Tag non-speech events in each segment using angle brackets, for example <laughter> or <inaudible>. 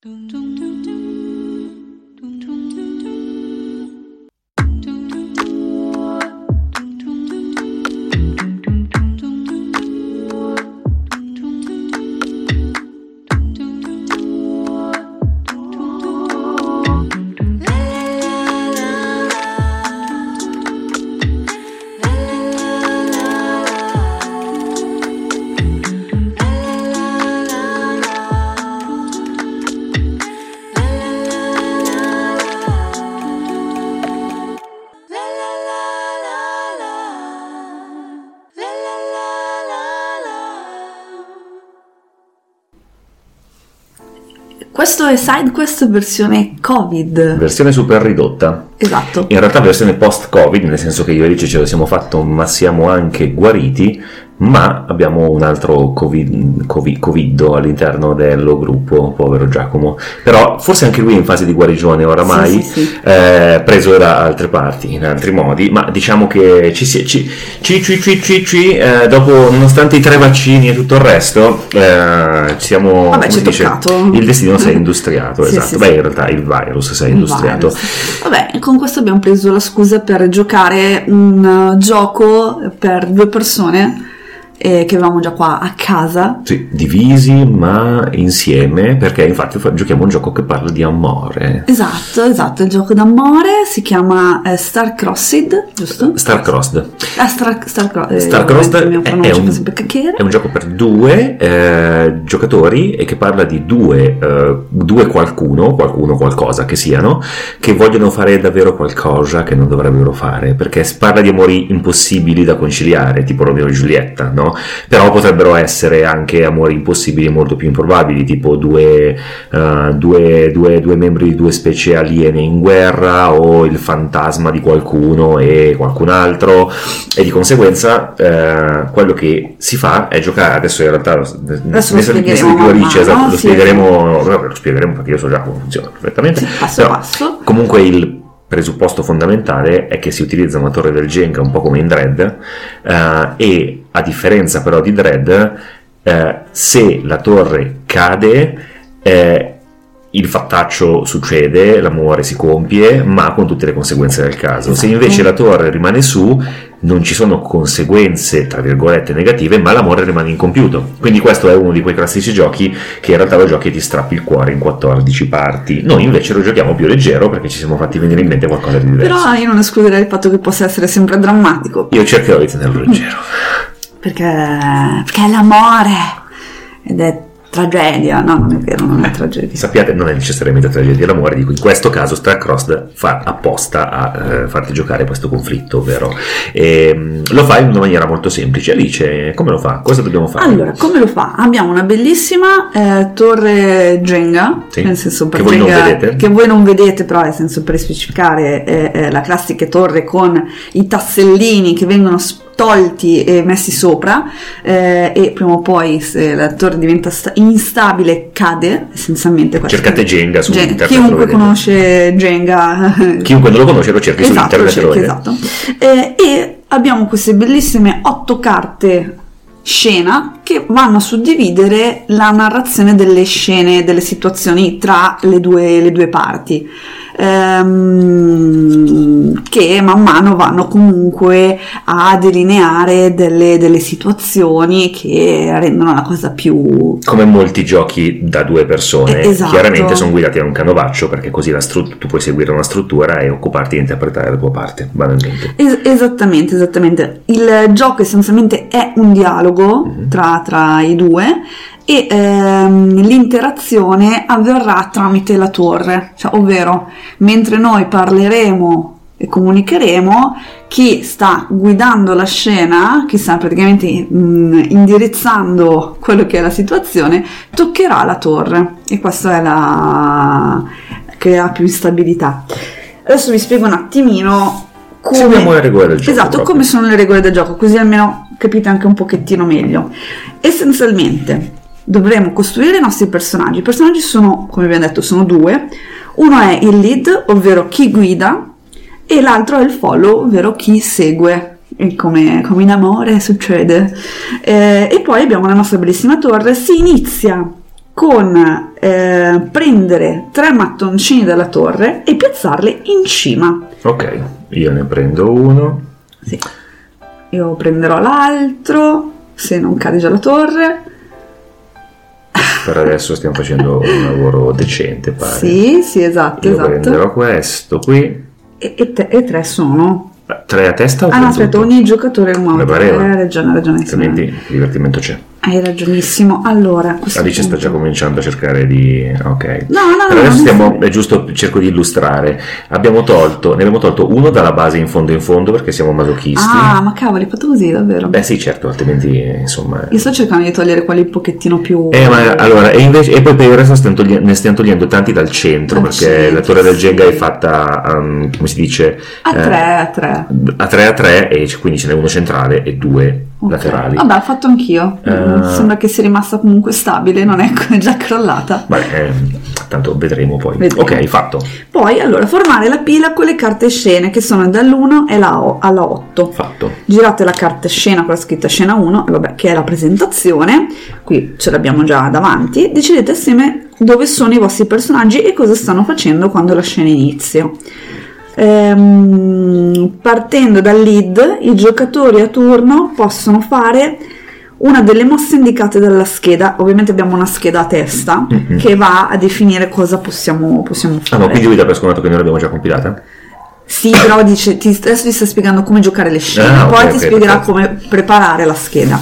Questo è SideQuest versione Covid. Versione super ridotta. Esatto. In realtà versione post-Covid, nel senso che io e Alice ce lo siamo fatto, ma siamo anche guariti, ma abbiamo un altro COVID, COVID, COVID all'interno dello gruppo, povero Giacomo. Però forse anche lui è in fase di guarigione oramai, Sì, sì, sì. eh, preso da altre parti, in altri modi, ma diciamo che ci si, ci, ci, ci, ci, ci, ci, eh, dopo, nonostante i tre vaccini e tutto il resto, eh, siamo... Vabbè, ci è dice? toccato. Il destino si è industriato, <laughs> esatto. Beh, in realtà il virus si è industriato. Vabbè, con questo abbiamo preso la scusa per giocare un uh, gioco per due persone eh, che avevamo già qua a casa. Sì, divisi ma insieme, perché infatti fa- giochiamo un gioco che parla di amore. Esatto, esatto, il gioco d'amore si chiama eh, Star Crossed, giusto? Starcrossed. Ah, Star, Star, Cro- eh, Starcrossed la mia è, è è un gioco per due eh, giocatori e che parla di due, eh, due qualcuno, qualcuno qualcosa che siano, che vogliono fare davvero qualcosa che non dovrebbero fare, perché parla di amori impossibili da conciliare, tipo Romeo e Giulietta, no? Però potrebbero essere anche amori impossibili molto più improbabili, tipo due, eh, due, due, due membri di due specie aliene in guerra o il fantasma di qualcuno e qualcun altro e di conseguenza eh, quello che si fa è giocare adesso in realtà Adesso ne ne spiegheremo più mano, esatto, lo sì. spiegheremo lo spiegheremo perché io so già come funziona perfettamente passo Però, passo. comunque il presupposto fondamentale è che si utilizza una torre del Jenga un po' come in Dread eh, e a differenza però di Dread eh, se la torre cade eh, il fattaccio succede, l'amore si compie, ma con tutte le conseguenze del caso. Se Esatto. invece la torre rimane su, non ci sono conseguenze, tra virgolette, negative, ma l'amore rimane incompiuto. Quindi questo è uno di quei classici giochi che in realtà lo giochi e ti strappi il cuore in 14 parti. Noi invece lo giochiamo più leggero perché ci siamo fatti venire in mente qualcosa di diverso. Però io non escluderei il fatto che possa essere sempre drammatico, Io cercherò di tenerlo leggero. perché, perché è l'amore ed è tragedia, no, non è vero, non è tragedia. Sappiate, non è necessariamente tragedia dell'amore, dico in questo caso Starcrossed fa apposta a eh, farti giocare questo conflitto, ovvero ehm, lo fa in una maniera molto semplice. Alice, come lo fa? Cosa dobbiamo fare? Allora, come lo fa? Abbiamo una bellissima eh, torre Jenga, Sì, nel senso per che voi non Jenga- vedete. che voi non vedete, però nel senso per specificare è, è la classica torre con i tassellini che vengono s- tolti e messi sopra eh, e prima o poi se la torre diventa sta- instabile cade essenzialmente questo. Cercate Jenga su Gen- internet, chiunque conosce Jenga <laughs> Chiunque non lo conosce lo cerchi su esatto, internet e lo cerchi, esatto. Eh, e abbiamo queste bellissime otto carte scena che vanno a suddividere la narrazione delle scene, delle situazioni tra le due, le due parti. Ehm, che man mano vanno comunque a delineare delle, delle situazioni che rendono la cosa più Come molti giochi da due persone, Eh, esatto. chiaramente sono guidati da un canovaccio perché così stru- tu puoi seguire una struttura e occuparti di interpretare la tua parte, banalmente. Es- esattamente, esattamente. Il gioco essenzialmente è un dialogo Mhm. tra, tra i due e ehm, l'interazione avverrà tramite la torre, cioè, ovvero mentre noi parleremo e comunicheremo, chi sta guidando la scena, chi sta praticamente mh, indirizzando quello che è la situazione, toccherà la torre e questa è la che ha più instabilità. Adesso vi spiego un attimino come... Seguiamo le regole del gioco. Esatto, proprio. come sono le regole del gioco, così almeno capite anche un pochettino meglio. Essenzialmente dovremo costruire i nostri personaggi. I personaggi sono, come abbiamo detto, sono due. Uno è il lead, ovvero chi guida, e l'altro è il follow, ovvero chi segue. Come, come in amore succede. Eh, e poi abbiamo la nostra bellissima torre. Si inizia con eh, prendere tre mattoncini dalla torre e piazzarli in cima. Ok, io ne prendo uno. Sì. Io prenderò l'altro, se non cade già la torre. Per adesso stiamo facendo un lavoro decente, pare. Sì, sì, esatto, Io esatto. prenderò questo qui. E, e te- e tre sono. Tre a testa o Ah no, aspetta, ogni giocatore ha un modo. pareva. Hai ragione, ragione. Altrimenti divertimento c'è. Hai ragionissimo. Allora, Alice sta punto- già cominciando a cercare di. Ok. No, no, no, adesso stiamo, è giusto, cerco di illustrare. Abbiamo tolto, ne abbiamo tolto uno dalla base in fondo in fondo perché siamo masochisti. Ah, ma cavoli, fatto così, davvero. Beh, sì, certo, altrimenti eh, insomma. Io sto cercando di togliere quelli un pochettino più... Eh, ma allora, e, invece, e poi per il resto stiamo ne stiamo togliendo tanti dal centro Dal perché centro, la torre del sì. Jenga è fatta, um, come si dice, A eh, tre, a tre. a 3 a 3 e quindi ce n'è uno centrale e due Ok. laterali. Vabbè, l'ho fatto anch'io. Mm, Sembra che sia rimasta comunque stabile, non è <laughs> già crollata. Beh, eh, tanto vedremo poi. Vedremo. Ok, fatto. Poi, allora, formare la pila con le carte scene che sono dall'1 e la o- alla 8. Fatto. Girate la carta scena con la scritta scena 1, e vabbè, che è la presentazione, qui ce l'abbiamo già davanti, decidete assieme dove sono i vostri personaggi e cosa stanno facendo quando la scena inizia. Ehm, partendo dal lead, i giocatori a turno possono fare una delle mosse indicate dalla scheda, ovviamente abbiamo una scheda a testa Mhm. che va a definire cosa possiamo, possiamo Ah fare. no, quindi lui dà per scontato che noi l'abbiamo già compilata? Sì, però dice, ti, adesso ti sta spiegando come giocare le scene, Ah, poi ti ok, spiegherà perfetto. come preparare la scheda.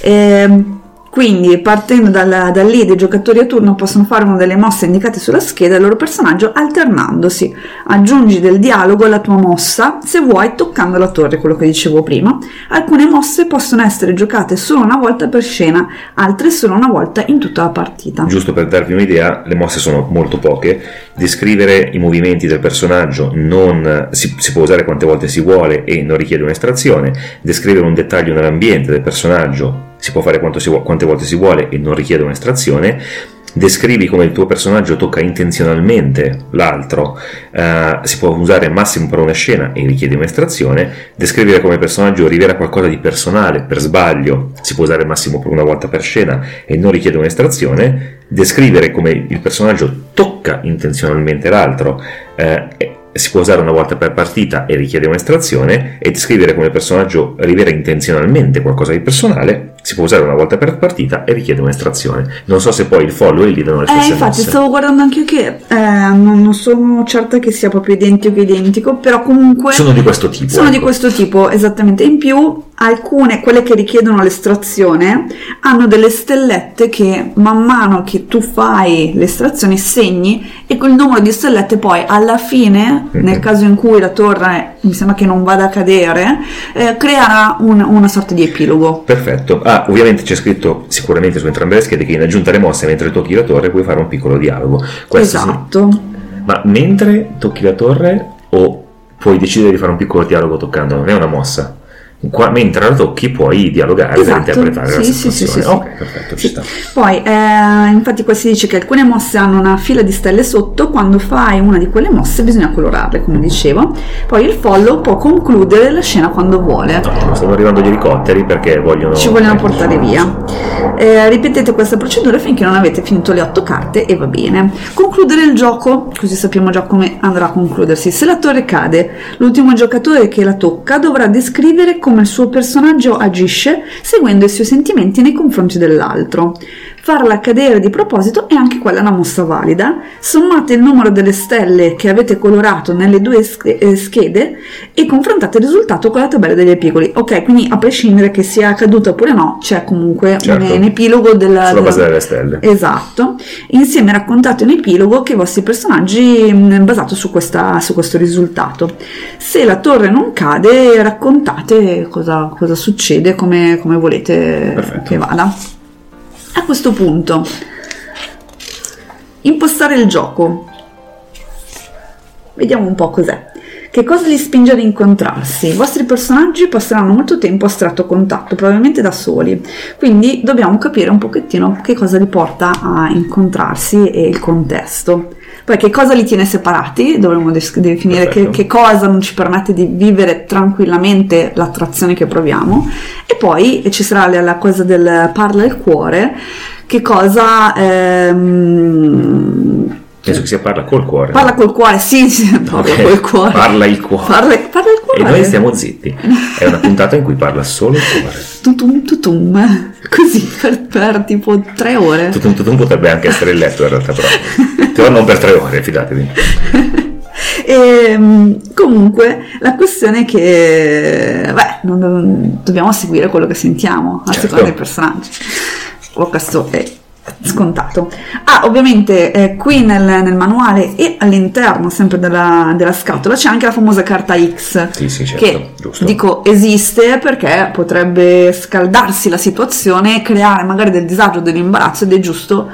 Ehm, quindi, partendo dal, dal lead, i giocatori a turno possono fare una delle mosse indicate sulla scheda del loro personaggio alternandosi. Aggiungi del dialogo alla tua mossa, se vuoi, toccando la torre, quello che dicevo prima. Alcune mosse possono essere giocate solo una volta per scena, altre solo una volta in tutta la partita. Giusto per darvi un'idea, le mosse sono molto poche. Descrivere i movimenti del personaggio non si, si può usare quante volte si vuole e non richiede un'estrazione. Descrivere un dettaglio nell'ambiente del personaggio si può fare si vuo- quante volte si vuole e non richiede un'estrazione. Descrivi come il tuo personaggio tocca intenzionalmente l'altro, eh, si può usare massimo per una scena e richiede un'estrazione. Descrivere come il personaggio rivela qualcosa di personale per sbaglio, si può usare massimo per una volta per scena e non richiede un'estrazione. Descrivere come il personaggio tocca intenzionalmente l'altro, eh, si può usare una volta per partita e richiede un'estrazione. E descrivere come il personaggio rivela intenzionalmente qualcosa di personale, si può usare una volta per partita e richiede un'estrazione. Non so se poi il follow e il lead hanno le Eh, stesse infatti, mosse. stavo guardando anche io che eh, non, non sono certa che sia proprio identico identico, però comunque Sono di questo tipo. sono di ecco. questo tipo, esattamente. In più, alcune, quelle che richiedono l'estrazione, hanno delle stellette che man mano che tu fai l'estrazione segni e quel numero di stellette poi alla fine, Mhm. nel caso in cui la torre mi sembra che non vada a cadere, eh, creerà un- una sorta di epilogo. Perfetto. Ah, ovviamente c'è scritto sicuramente su entrambe le schede che in aggiunta alle mosse mentre tocchi la torre puoi fare un piccolo dialogo. Questo sì. esatto. Ma mentre tocchi la torre o puoi decidere di fare un piccolo dialogo toccando, non è una mossa. Qua- mentre la tocchi puoi dialogare per Esatto, interpretare la sì, sì, sì, situazione. sì, sì. Ok, perfetto, ci Sì. sta. Poi, eh, infatti, qua si dice che alcune mosse hanno una fila di stelle sotto. Quando fai una di quelle mosse, bisogna colorarle, come dicevo. Poi il follow può concludere la scena quando vuole. No, stanno arrivando gli elicotteri perché vogliono... Ci vogliono ecco. portare via. Eh, ripetete questa procedura finché non avete finito le otto carte e va bene. Concludere il gioco, così sappiamo già come andrà a concludersi. Se la torre cade, l'ultimo giocatore che la tocca dovrà descrivere come il suo personaggio agisce seguendo i suoi sentimenti nei confronti dell'altro. Farla cadere di proposito è anche quella una mossa valida. Sommate il numero delle stelle che avete colorato nelle due eh, schede e confrontate il risultato con la tabella degli epigoli. Ok, quindi a prescindere che sia caduta oppure no, c'è comunque Certo. un, epilogo della, Sulla base della- delle stelle. Esatto. Insieme raccontate un epilogo che i vostri personaggi mh, basato su, questa- su questo risultato. Se la torre non cade, raccontate cosa, cosa succede, come, come volete Perfetto. che vada. A questo punto, impostare il gioco. Vediamo un po' cos'è. Che cosa li spinge ad incontrarsi? I vostri personaggi passeranno molto tempo a stretto contatto, probabilmente da soli, quindi dobbiamo capire un pochettino che cosa li porta a incontrarsi e il contesto. Poi che cosa li tiene separati, dovremmo des- definire che, che cosa non ci permette di vivere tranquillamente l'attrazione che proviamo. E poi ci sarà la, la cosa del parla il cuore che cosa... Ehm, Penso che si parla col cuore. Parla col cuore, sì, sì parla col cuore. Parla il cuore. Parla, parla il cuore. E noi stiamo zitti. È una puntata in cui parla solo il cuore. Tutum tutum, così per, per tipo tre ore. Tutum tutum potrebbe anche essere il letto in realtà, però. Però non per tre ore, fidatevi. <laughs> E, mm, comunque la questione è che beh, non- dobbiamo seguire quello che sentiamo a Certo. seconda dei personaggi. O questo è scontato. Ah, ovviamente eh, qui nel, nel manuale e all'interno sempre della, della scatola c'è anche la famosa carta X. Sì, sì, certo, che giusto. dico esiste perché potrebbe scaldarsi la situazione e creare magari del disagio, dell'imbarazzo ed è giusto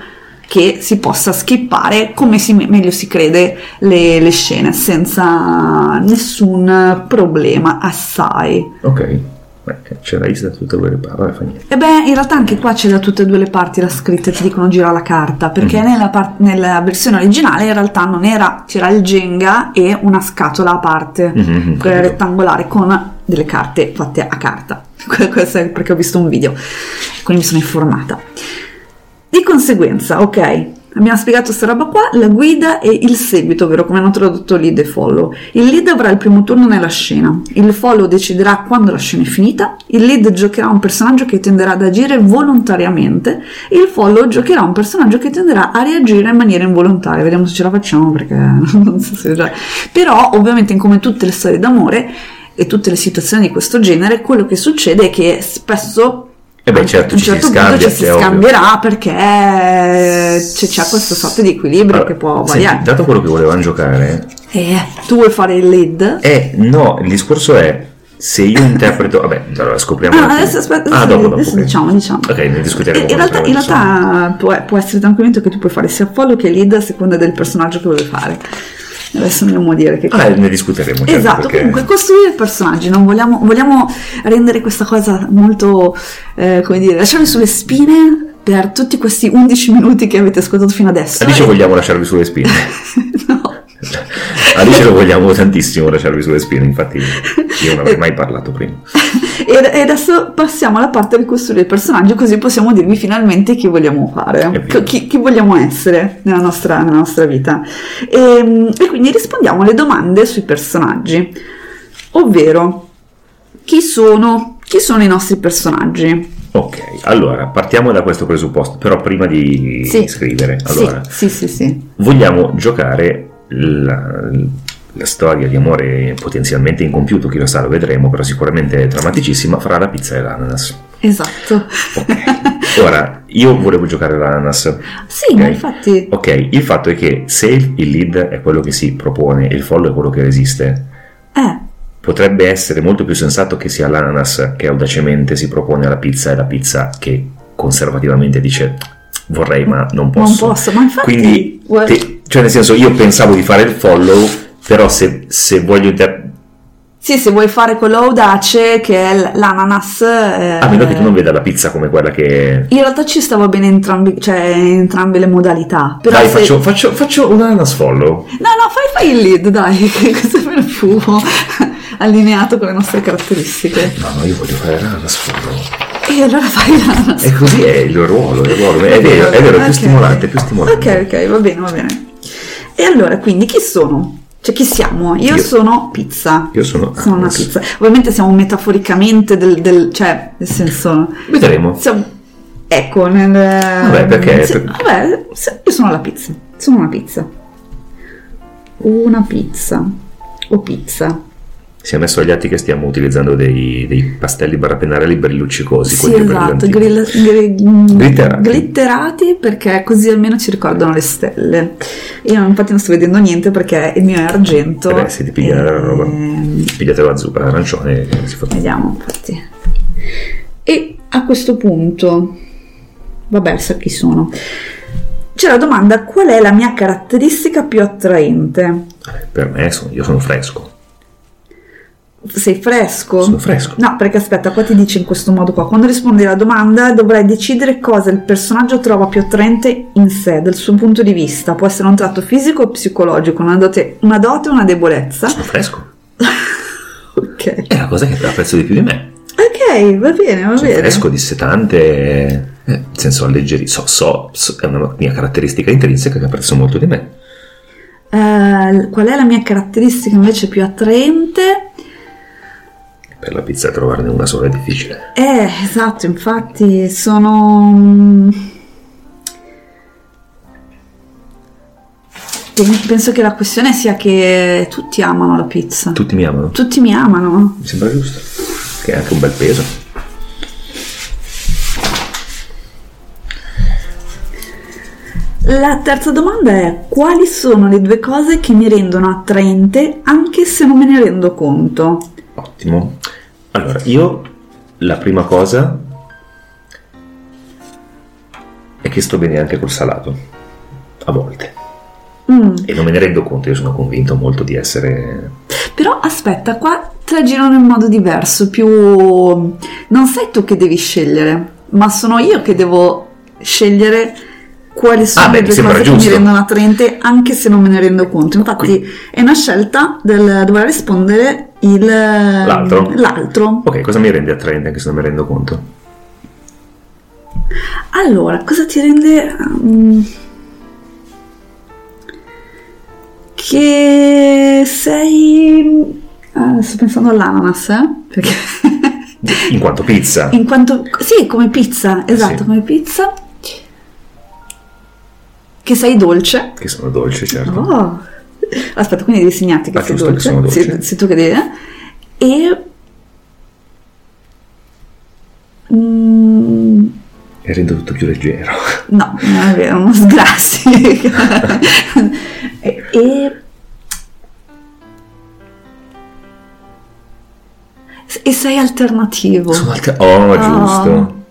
che si possa skippare come si, meglio si crede le, le scene senza nessun problema assai. Ok. C'è la lista da tutte e due le parole, vabbè, fa niente. E beh, in realtà anche qua c'è da tutte e due le parti la scritta, ti dicono gira la carta, perché Mhm. nella, par- nella versione originale in realtà non era, c'era il Jenga e una scatola a parte, Mhm, quella capito. rettangolare con delle carte fatte a carta. <laughs> Que- Questo è perché ho visto un video, quindi mi sono informata. Di conseguenza, ok, abbiamo spiegato questa roba qua, la guida e il seguito, ovvero come hanno tradotto lead e follow. Il lead avrà il primo turno nella scena, il follow deciderà quando la scena è finita, il lead giocherà un personaggio che tenderà ad agire volontariamente, il follow giocherà un personaggio che tenderà a reagire in maniera involontaria. Vediamo se ce la facciamo perché <laughs> non so se già... Però ovviamente come tutte le storie d'amore e tutte le situazioni di questo genere, quello che succede è che spesso E beh, a un- certo, a un ci si certo scambia, ci si scambierà perché c'è, c'è questo sorta di equilibrio Allora, che può senti, variare. dato quello che volevamo giocare, Eh, tu vuoi fare il lead? eh, no, il discorso è se io interpreto. Vabbè, allora scopriamo. Ah, adesso aspetta, Ah, adesso, dopo, dopo. adesso ok. diciamo, diciamo. Ok, ne discuteremo. in quando realtà, in realtà può, può essere tranquillo che tu puoi fare sia follow che lead a seconda del personaggio che vuoi fare. Adesso andiamo a dire che Ah, ne discuteremo. certo, Esatto, perché- comunque costruire personaggi, non vogliamo, vogliamo rendere questa cosa molto, eh, come dire, lasciarvi sulle spine per tutti questi 11 minuti che avete ascoltato fino adesso. Alice E- vogliamo lasciarvi sulle spine. <laughs> no. Alice lo <laughs> vogliamo tantissimo lasciarvi sulle spine, infatti io non avrei mai <laughs> parlato prima. E, adesso passiamo alla parte di costruire i personaggi, così possiamo dirvi finalmente chi vogliamo fare, chi, chi vogliamo essere nella nostra, nella nostra vita. E, e quindi rispondiamo alle domande sui personaggi, ovvero chi sono, chi sono i nostri personaggi? Ok, allora partiamo da questo presupposto, però prima di Sì. scrivere, allora, Sì, sì, sì, sì. vogliamo giocare la, la storia di amore potenzialmente incompiuto, chi lo sa, lo vedremo, però sicuramente drammaticissima, fra la pizza e l'ananas. Esatto. Ok, ora io volevo giocare l'ananas. Sì, ma Ok. infatti... Ok, il fatto è che se il lead è quello che si propone e il follow è quello che resiste, Eh, potrebbe essere molto più sensato che sia l'ananas che audacemente si propone alla pizza e la pizza che conservativamente dice vorrei ma non posso. non posso, ma infatti... Quindi, te- cioè nel senso io pensavo di fare il follow, però se, se voglio... inter- Sì, se vuoi fare quello audace che è l'ananas... eh, a meno che tu non veda la pizza come quella che... In realtà ci stava bene entrambi, cioè, entrambe le modalità. Però Dai, se- faccio, faccio, faccio un ananas follow. No, no, fai, fai il lead, dai, che così almeno più allineato con le nostre caratteristiche. No, no, io voglio fare l'ananas follow. E allora fai l'ananas. E così è il ruolo, il ruolo. È vero, è vero, è più Ok. stimolante, è più stimolante. Ok, ok, va bene, va bene. E allora, quindi, chi sono? Cioè, chi siamo? Io, Io- sono pizza. Io sono Sono una pizza. Ovviamente siamo metaforicamente del, del- cioè, nel senso... Vedremo. siamo- ecco, nel... Vabbè, perché- se- vabbè, se- io sono la pizza. Sono una pizza. Una pizza. O pizza. Si è messo agli atti che stiamo utilizzando dei, dei pastelli barra pennarelli brilluccicosi. Sì, esatto, grill- gri- mm, Glitterati. glitterati perché così almeno ci ricordano le stelle. Io infatti non sto vedendo niente perché il mio è argento. Eh beh, se ti piglia la roba. Ehm, Pigliatelo azzurro, arancione e si fa Vediamo, infatti. E a questo punto, vabbè, sa chi sono. C'è la domanda: qual è la mia caratteristica più attraente? Per me sono- io sono fresco. Sei fresco? Sono fresco. No, perché aspetta, qua ti dice in questo modo qua. Quando rispondi alla domanda dovrai decidere cosa il personaggio trova più attraente in sé, dal suo punto di vista. Può essere un tratto fisico o psicologico, una dote, una dote o una debolezza. Sono fresco. <laughs> Ok. È la cosa che apprezzo di più di me. Ok, va bene, va Sono bene. fresco, dissetante, eh, nel senso alleggerito. So, so, so- è una mia caratteristica intrinseca che apprezzo molto di me. Eh, qual è la mia caratteristica invece più attraente? Per la pizza trovarne una sola è difficile. Eh, esatto, infatti sono... mm, pen- Penso che la questione sia che tutti amano la pizza. Tutti mi amano. Tutti mi amano. Mi sembra giusto. Che è anche un bel peso. La terza domanda è quali sono le due cose che mi rendono attraente anche se non me ne rendo conto? Ottimo. Allora, io la prima cosa è che sto bene anche col salato. A volte. Mm, E non me ne rendo conto, io sono convinto molto di essere... Però aspetta, qua te la girano in modo diverso, più... Non sei tu che devi scegliere, ma sono io che devo scegliere quali sono Ah, beh, le due cose che mi giusto. rendono attraente anche se non me ne rendo conto. Infatti è una scelta del dover rispondere il... L'altro. l'altro. Ok, cosa mi rende attraente anche se non mi rendo conto? Allora, cosa ti rende... mm, che sei... ah, sto pensando all'ananas, eh? Perché... In quanto pizza. In quanto... Sì, come pizza, esatto, Sì. come pizza. Che sei dolce. Che sono dolci, certo. Oh. Aspetta, quindi devi segnarti che Ah, sei giusto, che dolce. sono dolce. Sì, sei tu che devi... eh? E... Mm, E rendo tutto più leggero. No, non è vero, non sgrassi. <laughs> e, e... e sei alternativo. Sono alter- Oh, Ah. giusto.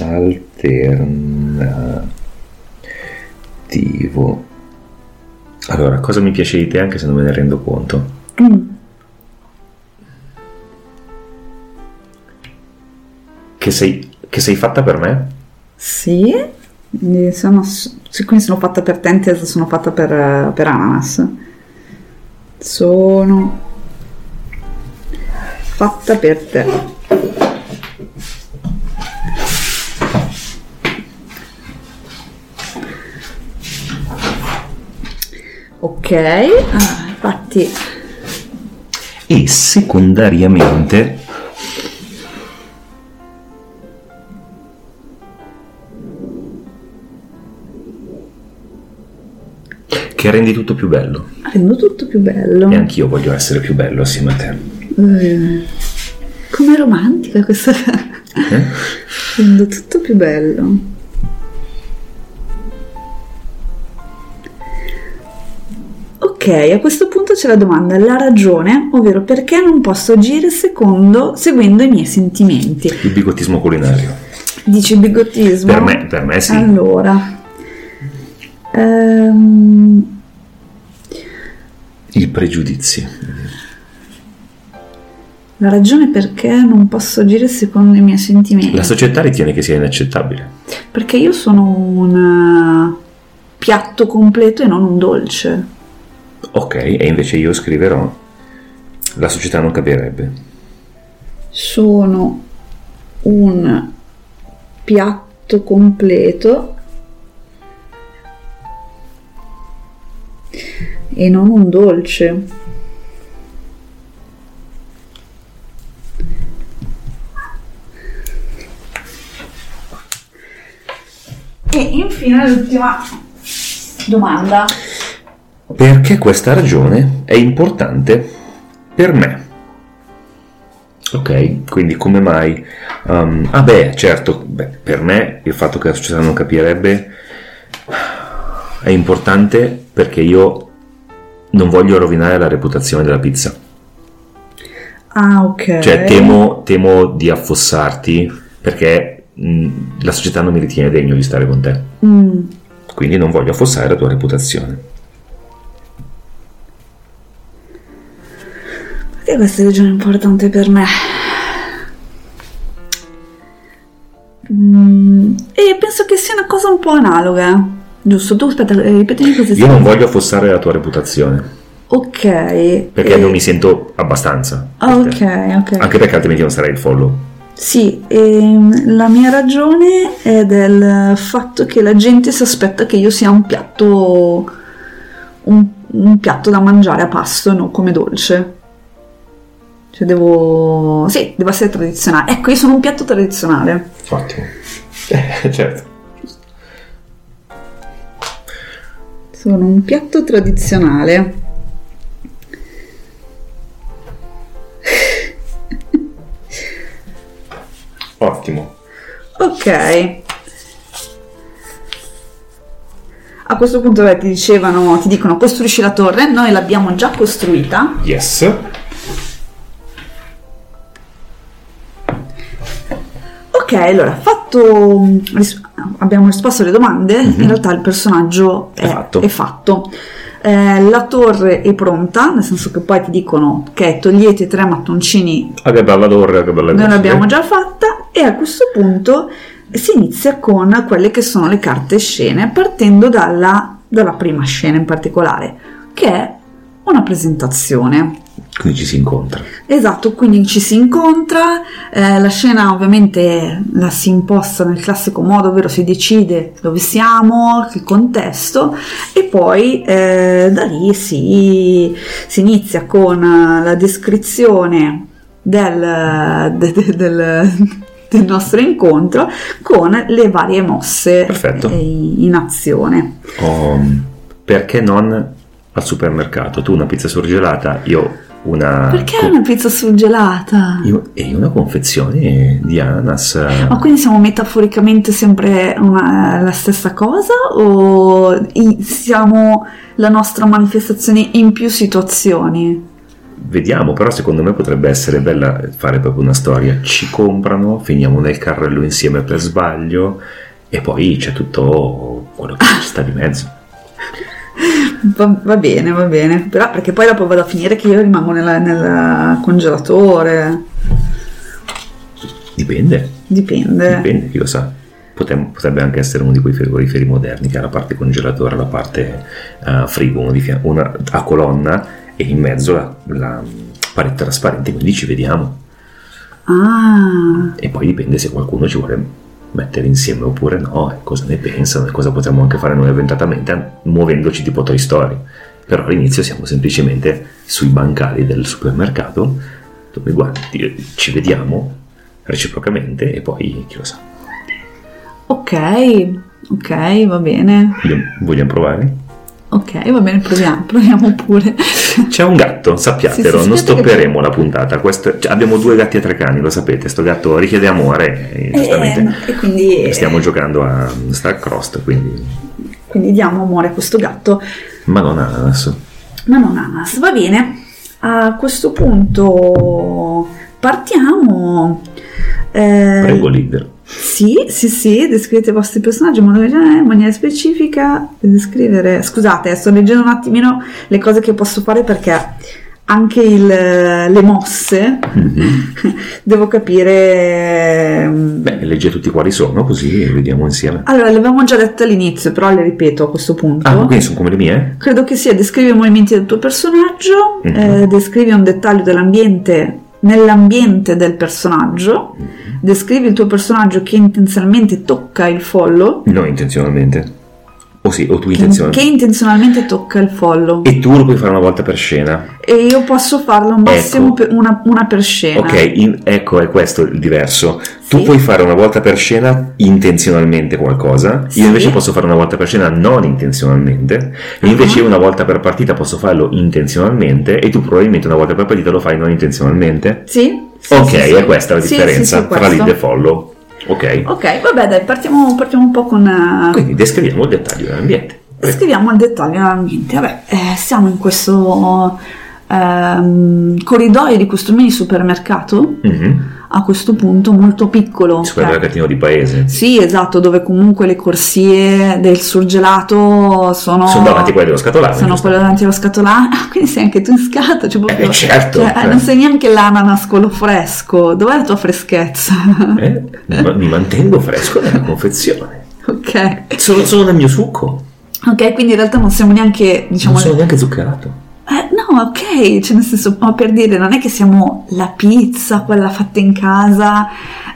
Alternativo. Allora, cosa mi piace di te anche se non me ne rendo conto? Mm. Che sei, che sei fatta per me? Sì, sono, siccome sono fatta per te, intesa sono fatta per, per ananas. Sono fatta per te. Ok, ah, infatti E secondariamente che rendi tutto più bello. rendo tutto più bello. E anch'io voglio essere più bello assieme a te. Eh, Com'è romantica questa Eh? Rendo tutto più bello. A questo punto c'è la domanda, la ragione, ovvero perché non posso agire secondo, seguendo i miei sentimenti. Il bigottismo culinario. Dici bigottismo? Per me, per me sì. Allora, ehm, Il pregiudizio. la ragione perché non posso agire secondo i miei sentimenti. La società ritiene che sia inaccettabile. Perché io sono un eh, piatto completo e non un dolce. Ok, e invece io scriverò la società non capirebbe. Sono un piatto completo e non un dolce. E infine l'ultima domanda. Perché questa ragione è importante per me. Ok, quindi come mai? Um, ah beh, certo, beh, per me il fatto che la società non capirebbe è importante perché io non voglio rovinare la reputazione della pizza. Ah, ok. Cioè temo, temo di affossarti perché mh, la società non mi ritiene degno di stare con te. Mm. Quindi non voglio affossare la tua reputazione. Perché questa regione è importante per me? Mm, e penso che sia una cosa un po' analoga. Giusto? Tu aspetta, eh, ripetimi così. Io non voglio affossare la tua reputazione. Ok. Perché e- non mi sento abbastanza. Ah, ok, te. ok. Anche perché altrimenti non sarei il follow. Sì, ehm, la mia ragione è del fatto che la gente si aspetta che io sia un piatto, un, un piatto da mangiare a pasto, non come dolce. Cioè devo... Sì, devo essere tradizionale. Ecco, io sono un piatto tradizionale. Ottimo. <laughs> Eh, certo. Sono un piatto tradizionale. Ottimo. Ok. A questo punto beh, ti dicevano, ti dicono costruisci la torre, noi l'abbiamo già costruita. Yes. Ok, allora, fatto, abbiamo risposto alle domande, Mhm. in realtà il personaggio è, È fatto. è fatto. Eh, la torre è pronta, nel senso che poi ti dicono che togliete tre mattoncini, Ah, che bella torre, che bella noi l'abbiamo già fatta e a questo punto si inizia con quelle che sono le carte scene, partendo dalla, dalla prima scena in particolare, che è una presentazione. Quindi ci si incontra. Esatto, quindi ci si incontra, eh, la scena ovviamente la si imposta nel classico modo, ovvero si decide dove siamo, il contesto e poi eh, da lì si, si inizia con eh, la descrizione del, de- de- del, del nostro incontro con le varie mosse Perfetto. eh, in azione. Oh, perché non al supermercato? Tu una pizza surgelata, io una... Perché co- una pizza surgelata? Io, e una confezione di ananas. Ma quindi siamo metaforicamente sempre una- la stessa cosa o siamo la nostra manifestazione in più situazioni? Vediamo, però secondo me potrebbe essere bella fare proprio una storia. Ci comprano, finiamo nel carrello insieme per sbaglio e poi c'è tutto quello che ci sta di mezzo. Va, va bene, va bene, però perché poi dopo vado a finire che io rimango nella- nel congelatore, Dipende, dipende. dipende, chi lo sa. Potem- potrebbe anche essere uno di quei frigoriferi moderni che ha la parte congelatore, la parte eh, frigo, uno di fia- una a colonna e in mezzo la, la parete trasparente, quindi ci vediamo. Ah, E poi dipende se qualcuno ci vuole mettere insieme oppure no, e cosa ne pensano e cosa potremmo anche fare noi avventatamente muovendoci tipo Toy Story. Però all'inizio siamo semplicemente sui bancali del supermercato dove guardi, ci vediamo reciprocamente e poi chi lo sa. ok, ok, va bene, Vogliamo, vogliamo provare? Ok, va bene, proviamo, proviamo pure. C'è un gatto, sappiatelo, Sì, sì, non sappiate che- stopperemo la puntata. Questo- cioè, abbiamo due gatti e tre cani, lo sapete. Sto gatto richiede amore, e, giustamente. e quindi Stiamo giocando a Starcrossed, quindi. Quindi diamo amore a questo gatto, Ma non ananas. ma non ananas. Va bene, a questo punto partiamo. Eh, Prego, leader. Sì, sì, sì, descrivete i vostri personaggi in in maniera specifica. Descrivere, scusate, sto leggendo un attimino le cose che posso fare perché anche il- le mosse Mhm. <laughs> devo capire. mm, Beh, legge tutti quali sono, così vediamo insieme. Allora, le abbiamo già dette all'inizio, però le ripeto a questo punto. Ah, quindi sono come le mie? Credo che sia descrivi i movimenti del tuo personaggio, Mhm. eh, descrivi un dettaglio dell'ambiente nell'ambiente del personaggio, Mhm. descrivi il tuo personaggio che intenzionalmente tocca il follow, No, intenzionalmente. O sì, o tu intenzionalmente. che intenzionalmente tocca il follow. E tu lo puoi fare una volta per scena. E io posso farlo al massimo Ecco. per una, una per scena. Ok, in- ecco, è questo il diverso. Tu Sì. puoi fare una volta per scena intenzionalmente qualcosa, Sì. io invece posso fare una volta per scena non intenzionalmente, e invece Ah. io una volta per partita posso farlo intenzionalmente, e tu probabilmente una volta per partita lo fai non intenzionalmente. Sì? Sì, ok, è questa la differenza tra lead e follow. Ok, Ok, vabbè dai, partiamo, partiamo un po' con... eh, quindi descriviamo il dettaglio dell'ambiente. Scriviamo al dettaglio nell'ambiente. Vabbè, eh, siamo in questo ehm, corridoio di questo mini supermercato, Mhm. A questo punto molto piccolo. Super cioè- di paese. sì, esatto, dove comunque le corsie del surgelato sono... Sono davanti a quelle dello scatolame. Sono quelle davanti allo scatolame. <laughs> Ah, quindi sei anche tu in scatola. Cioè proprio, Eh, certo, cioè, eh. Non sei neanche l'ananas quello fresco. Dov'è la tua freschezza? Eh? Mi- Mi mantengo fresco nella confezione. ok. Sono, sono nel mio succo. Ok, quindi in realtà non siamo neanche, diciamo... non sono neanche zuccherato. Eh, no, ok, cioè nel senso, ma per dire, non è che siamo la pizza, quella fatta in casa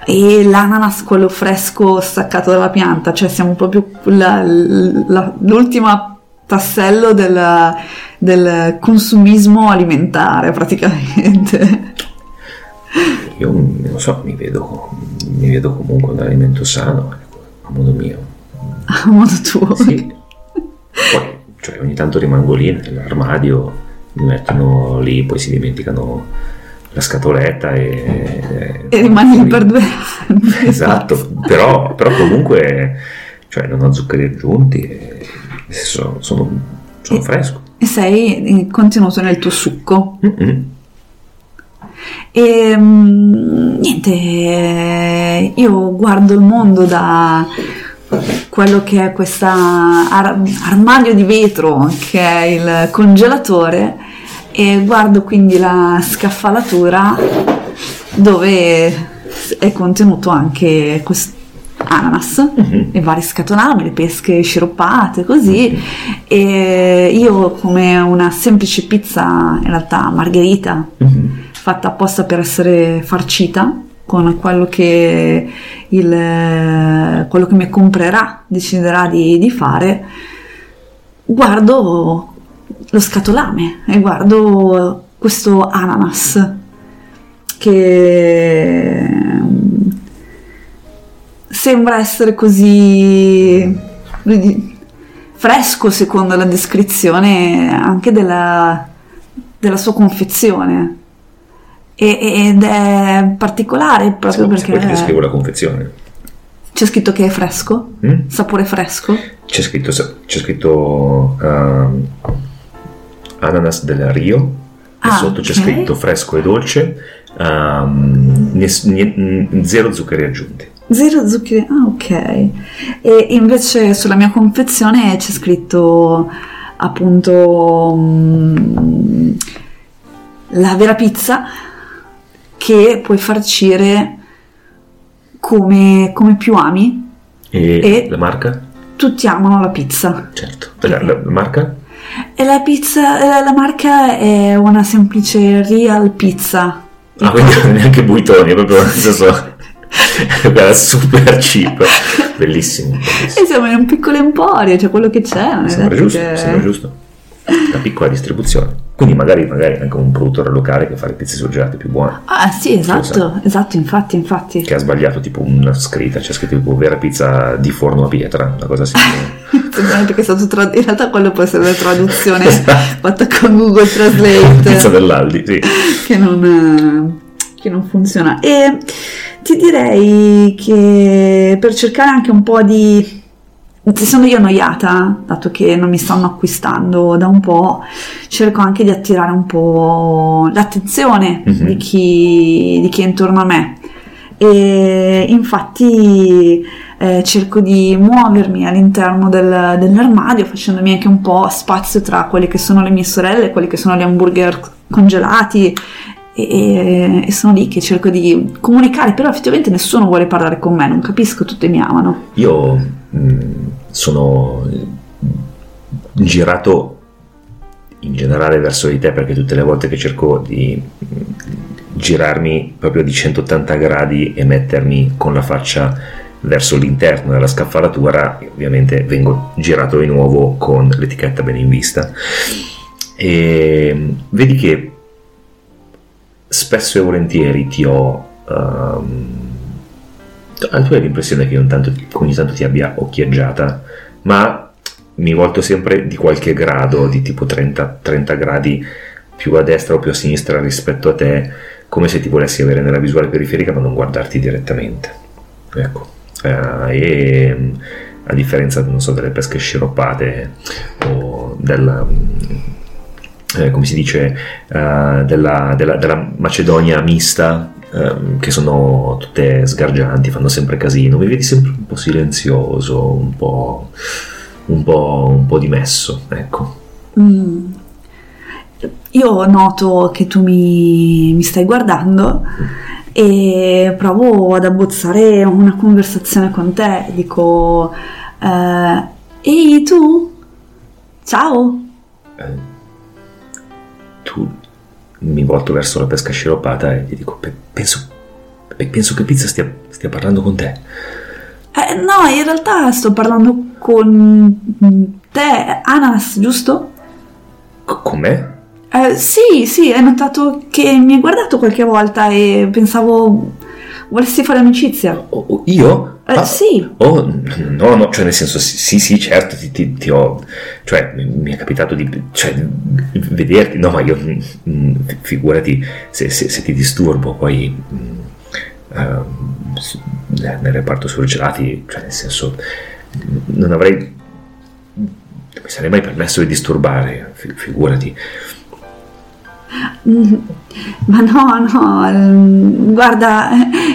e l'ananas, quello fresco staccato dalla pianta, cioè siamo proprio la, la, l'ultima tassello del, del consumismo alimentare praticamente. Io non lo so, mi vedo, mi vedo comunque un alimento sano, ecco, a modo mio. A modo tuo? Sì. Poi, cioè, ogni tanto rimango lì nell'armadio, mi mettono lì, poi si dimenticano la scatoletta e... E rimani lì per due anni. Esatto, però, però comunque cioè, non ho zuccheri aggiunti e sono, sono, sono E- fresco. E sei contenuto nel tuo succo. Mm-mm. E mm, niente, io guardo il mondo da quello che è questo armadio di vetro che è il congelatore e guardo quindi la scaffalatura dove è contenuto anche questo ananas Mhm. e vari scatolami, le pesche sciroppate, così. E io come una semplice pizza, in realtà margherita, Mhm. fatta apposta per essere farcita con quello che, il, quello che mi comprerà deciderà di, di fare, guardo lo scatolame e guardo questo ananas che sembra essere così fresco secondo la descrizione anche della, della sua confezione E- ed è particolare proprio Se- se poi ti perché descrivo la confezione. c'è scritto che è fresco, Mm? sapore fresco. C'è scritto, c'è scritto ehm, ananas del Rio e Ah, sotto c'è ok. scritto fresco e dolce, ness- mm, zero zuccheri aggiunti. Zero zuccheri, ah ok. E invece sulla mia confezione c'è scritto appunto mm, la vera pizza che puoi farcire come, come più ami. E, E- la marca? Tutti amano la pizza. Certo. La, la- la marca? E la pizza, la marca è una semplice real pizza. Ah, quindi neanche buitoni, è proprio nel senso quella super cheap. Bellissimo. bellissimo. E siamo in un piccolo emporio, cioè quello che c'è. non è Sembra giusto, che- sembra giusto. La piccola distribuzione. Quindi magari, magari anche un produttore locale che fa le pizze surgelate più buone. Ah sì, esatto, esatto, infatti, infatti. Che ha sbagliato tipo una scritta, c'è scritto tipo vera pizza di forno a pietra, una cosa simile. <laughs> Che è stato tradotto. In realtà quello può essere la traduzione Esatto. fatta con Google Translate <laughs> pizza dell'Aldi, sì. che non, eh, che non funziona. E ti direi che per cercare anche un po' di. Essendo io annoiata, dato che non mi stanno acquistando da un po', cerco anche di attirare un po' l'attenzione Mhm. di, chi, di chi è intorno a me. E infatti eh, cerco di muovermi all'interno del- dell'armadio facendomi anche un po' spazio tra quelle che sono le mie sorelle, quelli che sono gli hamburger congelati e, e- e sono lì che cerco di comunicare, però effettivamente nessuno vuole parlare con me, non capisco, tutti mi amano. Io mh, sono girato in generale verso di te perché tutte le volte che cerco di mh, girarmi proprio di 180 gradi e mettermi con la faccia verso l'interno della scaffalatura, ovviamente vengo girato di nuovo con l'etichetta bene in vista. E mh, vedi che spesso e volentieri ti ho ehm, tu hai l'impressione che io intanto- ogni tanto ti abbia occhieggiata, ma mi volto sempre di qualche grado, di tipo 30, 30 gradi più a destra o più a sinistra rispetto a te, come se ti volessi avere nella visuale periferica ma non guardarti direttamente. Ecco. Eh, e a differenza, non so, delle pesche sciroppate o della... eh, dice, eh, della, della- della Macedonia mista, ehm, che sono tutte sgargianti, fanno sempre casino. Mi vedi sempre un po' silenzioso, un po', un po', un po' dimesso, ecco. Mm. Io noto che tu mi, mi stai guardando e provo ad abbozzare una conversazione con te. Dico, eh, ehi tu? Ciao? Eh, tu? Mi volto verso la pesca sciroppata e gli dico, penso, penso che Pizza stia, stia parlando con te. Eh, no, in realtà sto parlando con te, Anas, giusto? C- con me? Eh, sì, sì, hai notato che mi hai guardato qualche volta e pensavo volessi fare amicizia. Oh, io? Eh, ah, sì. Oh, no, no, cioè nel senso, sì, sì, certo, ti, ti, ti ho, cioè mi è capitato di, cioè, vederti, no, ma io, mh, mm, figurati se, se, se, ti disturbo, poi uh, nel reparto surgelati, cioè nel senso, non avrei, non mi sarei mai permesso di disturbare, figurati. Mm, ma no, no, guarda,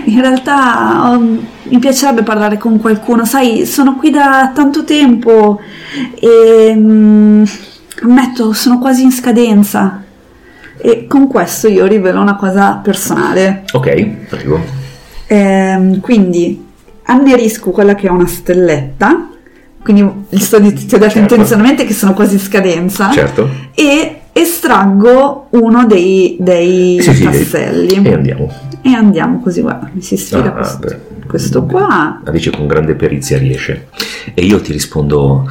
in realtà oh, mi piacerebbe parlare con qualcuno, sai, sono qui da tanto tempo e um, ammetto, sono quasi in scadenza. E con questo io rivelo una cosa personale. Ok, prego. Eh, quindi annerisco quella che è una stelletta, quindi sto, ti ho detto certo. intenzionalmente che sono quasi in scadenza. Certo. E estraggo uno dei, dei sì, tasselli. Sì, e andiamo. E andiamo così, guarda, mi si sfida ah, questo, beh, questo qua. Alice con grande perizia riesce. E io ti rispondo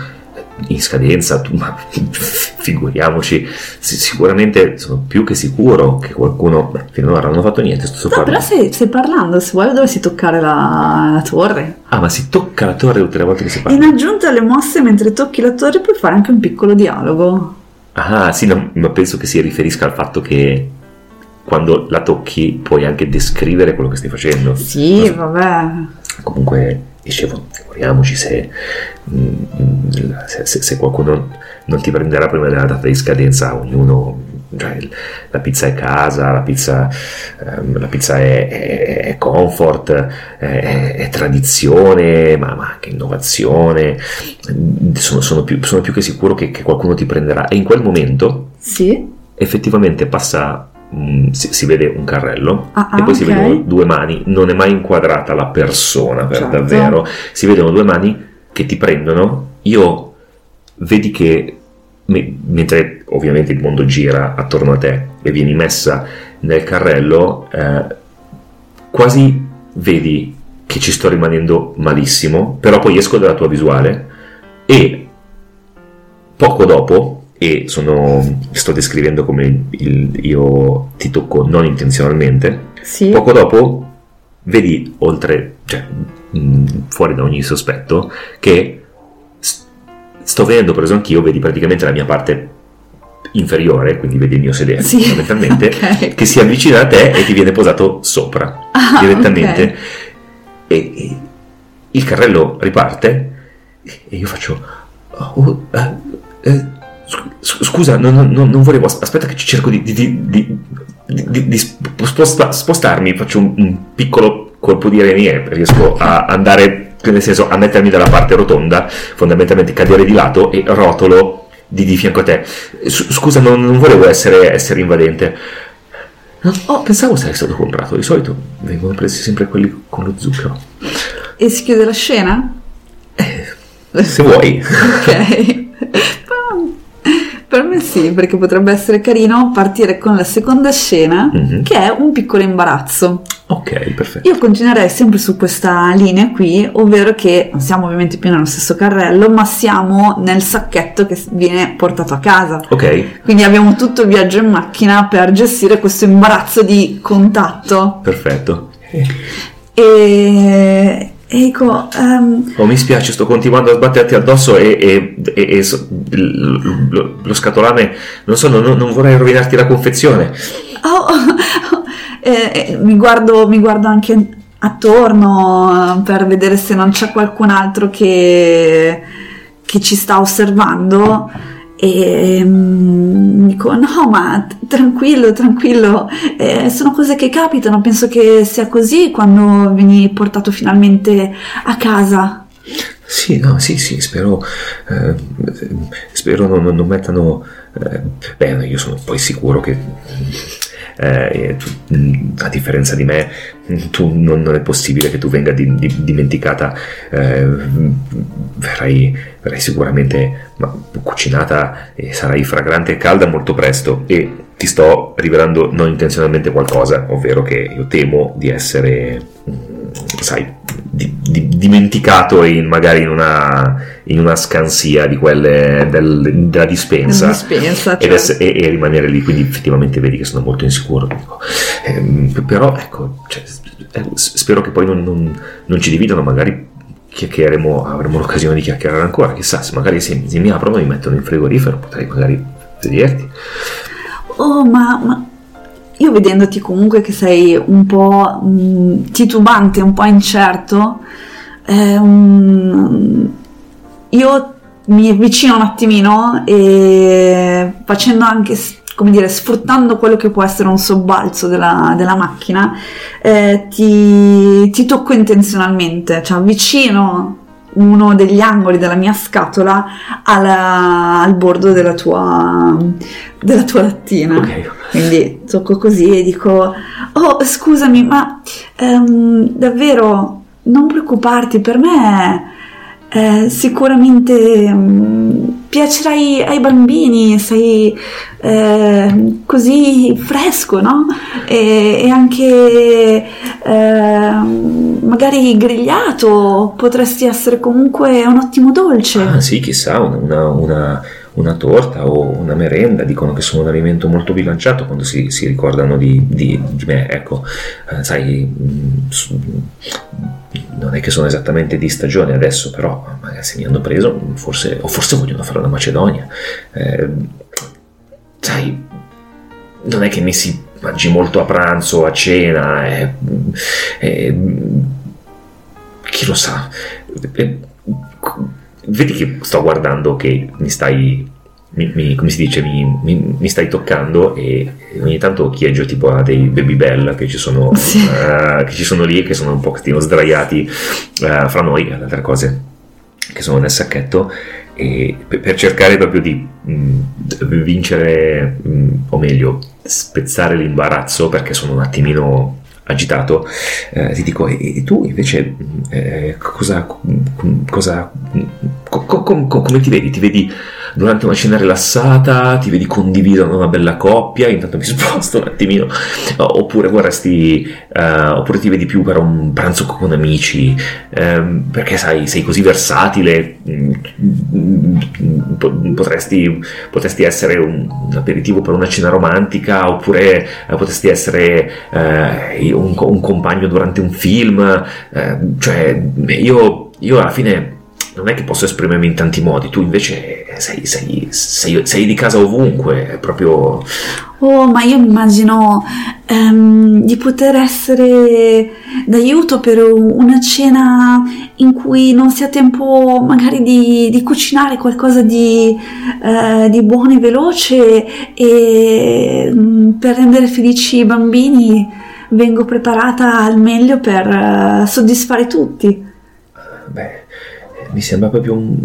in scadenza, tu, ma <laughs> figuriamoci, sicuramente sono più che sicuro che qualcuno, beh, finora non hanno fatto niente, sto no, però stai, stai, parlando, se vuoi dovresti toccare la, la, torre. Ah, ma si tocca la torre tutte le volte che si parla? In aggiunta alle mosse, mentre tocchi la torre puoi fare anche un piccolo dialogo. Ah, sì, no, ma penso che si riferisca al fatto che quando la tocchi puoi anche descrivere quello che stai facendo. Sì, so. vabbè. Comunque, dicevo, figuriamoci se, mm, se, se, se, qualcuno non ti prenderà prima della data di scadenza, ognuno, cioè, la pizza è casa, la pizza, ehm, la pizza è, è, è comfort, è, è tradizione, ma, ma, anche innovazione. Sono, sono, più, sono più, che sicuro che, che, qualcuno ti prenderà. E in quel momento, sì. effettivamente passa. Mm, si, si, vede un carrello ah, e poi okay. si vedono due mani, non è mai inquadrata la persona per certo. davvero, si vedono due mani che ti prendono. Io vedi che mentre ovviamente il mondo gira attorno a te e vieni messa nel carrello, eh, quasi vedi che ci sto rimanendo malissimo, però poi esco dalla tua visuale e poco dopo, e sono, sto descrivendo come il, il, io ti tocco non intenzionalmente, sì. poco dopo vedi oltre, cioè mh, fuori da ogni sospetto, che sto vedendo preso anch'io, vedi praticamente la mia parte inferiore, quindi vedi il mio sedere sì, <laughs> fondamentalmente, okay. che si avvicina a te e ti viene posato sopra ah, direttamente. Okay. E, e, il carrello riparte e io faccio... Oh, eh, eh, scusa, non, non, non, volevo... Aspetta che ci cerco di, di, di, di sposta, spostarmi, faccio un, un, piccolo colpo di renie, riesco a andare nel senso a mettermi dalla parte rotonda, fondamentalmente cadere di lato e rotolo di, di fianco a te. Scusa, non, non volevo essere, essere invadente. Oh, pensavo sarei stato comprato. Di solito vengono presi sempre quelli con lo zucchero. E si chiude la scena? Eh, se vuoi. ok. <laughs> Per me sì, perché potrebbe essere carino partire con la seconda scena, mm-hmm. che è un piccolo imbarazzo. Ok, perfetto. Io continuerei sempre su questa linea qui, ovvero che non siamo ovviamente più nello stesso carrello, ma siamo nel sacchetto che viene portato a casa. Ok. Quindi abbiamo tutto il viaggio in macchina per gestire questo imbarazzo di contatto. Perfetto. E Ecco, um... oh, mi spiace, sto continuando a sbatterti addosso e, e, e, e lo, lo, scatolame, non so, non, non, vorrei rovinarti la confezione. Oh, <laughs> oh, eh, mi, guardo, mi guardo anche attorno eh, per vedere se non c'è qualcun altro che, che ci sta osservando e um, dico no ma tranquillo tranquillo eh, sono cose che capitano penso che sia così quando vieni portato finalmente a casa. Sì no sì sì spero eh, spero non, non mettano eh, beh io sono poi sicuro che eh, tu, a differenza di me, tu, non, non, è possibile che tu venga di, di, dimenticata, eh, verrai, verrai, sicuramente cucinata e sarai fragrante e calda molto presto. E ti sto rivelando non intenzionalmente qualcosa, ovvero che io temo di essere, sai, di, di, dimenticato in, magari in una, in una, scansia di quelle del, della dispensa, dispensa certo. ess- e, e, rimanere lì, quindi effettivamente vedi che sono molto insicuro. Eh, però ecco, cioè, eh, spero che poi non, non, non ci dividano, magari chiacchiereremo, avremo l'occasione di chiacchierare ancora, chissà se magari se, se mi aprono e mi mettono in frigorifero potrei magari vederti oh ma, ma io vedendoti comunque che sei un po' mh, mm, titubante, un po' incerto, eh, um, io mi avvicino un attimino e facendo anche, come dire, sfruttando quello che può essere un sobbalzo della, della macchina, eh, ti, ti, tocco intenzionalmente, cioè avvicino uno degli angoli della mia scatola alla, al bordo della tua, della tua lattina. Okay. Quindi tocco così e dico, oh scusami, ma ehm, davvero non preoccuparti, per me eh, sicuramente mh, piacerai ai bambini, sei eh, così fresco, no? E, e anche eh, magari grigliato, potresti essere comunque un ottimo dolce. Ah sì, chissà, una, una, una torta o una merenda dicono che sono un alimento molto bilanciato quando si, si ricordano di, di, di, me, ecco, eh, sai, mm, non è che sono esattamente di stagione adesso, però magari se mi hanno preso, forse, o forse vogliono fare una Macedonia, eh, sai, non è che mi si mangi molto a pranzo, a cena, eh, eh, chi lo sa. Eh, vedi che sto guardando che mi stai mi, mi, come si dice, mi, mi, stai toccando e ogni tanto occhieggio tipo a dei baby bell che ci sono, <laughs> sì. uh, che ci sono lì, che sono un pochettino sdraiati uh, fra noi, ad altre cose che sono nel sacchetto, e per, per cercare proprio di mh, mm, vincere, mh, mm, o meglio, spezzare l'imbarazzo perché sono un attimino agitato, eh, ti dico, e, e tu invece eh, cosa, cosa co, co, co, come ti vedi? Ti vedi durante una cena rilassata, ti vedi condiviso da una bella coppia, intanto mi <laughs> sposto un attimino, oppure vorresti, uh, oppure ti vedi più per un pranzo con amici, um, perché sai, sei così versatile, mm, potresti, potresti essere un, un, aperitivo per una cena romantica, oppure uh, potresti essere uh, un, un, compagno durante un film, cioè io, io alla fine non è che posso esprimermi in tanti modi, tu invece sei, sei, sei, sei di casa ovunque, è proprio... Oh, ma io immagino um, di poter essere d'aiuto per una cena in cui non sia tempo magari di, di cucinare qualcosa di, uh, di, buono e veloce e um, per rendere felici i bambini vengo preparata al meglio per uh, soddisfare tutti. Beh, mi sembra proprio un,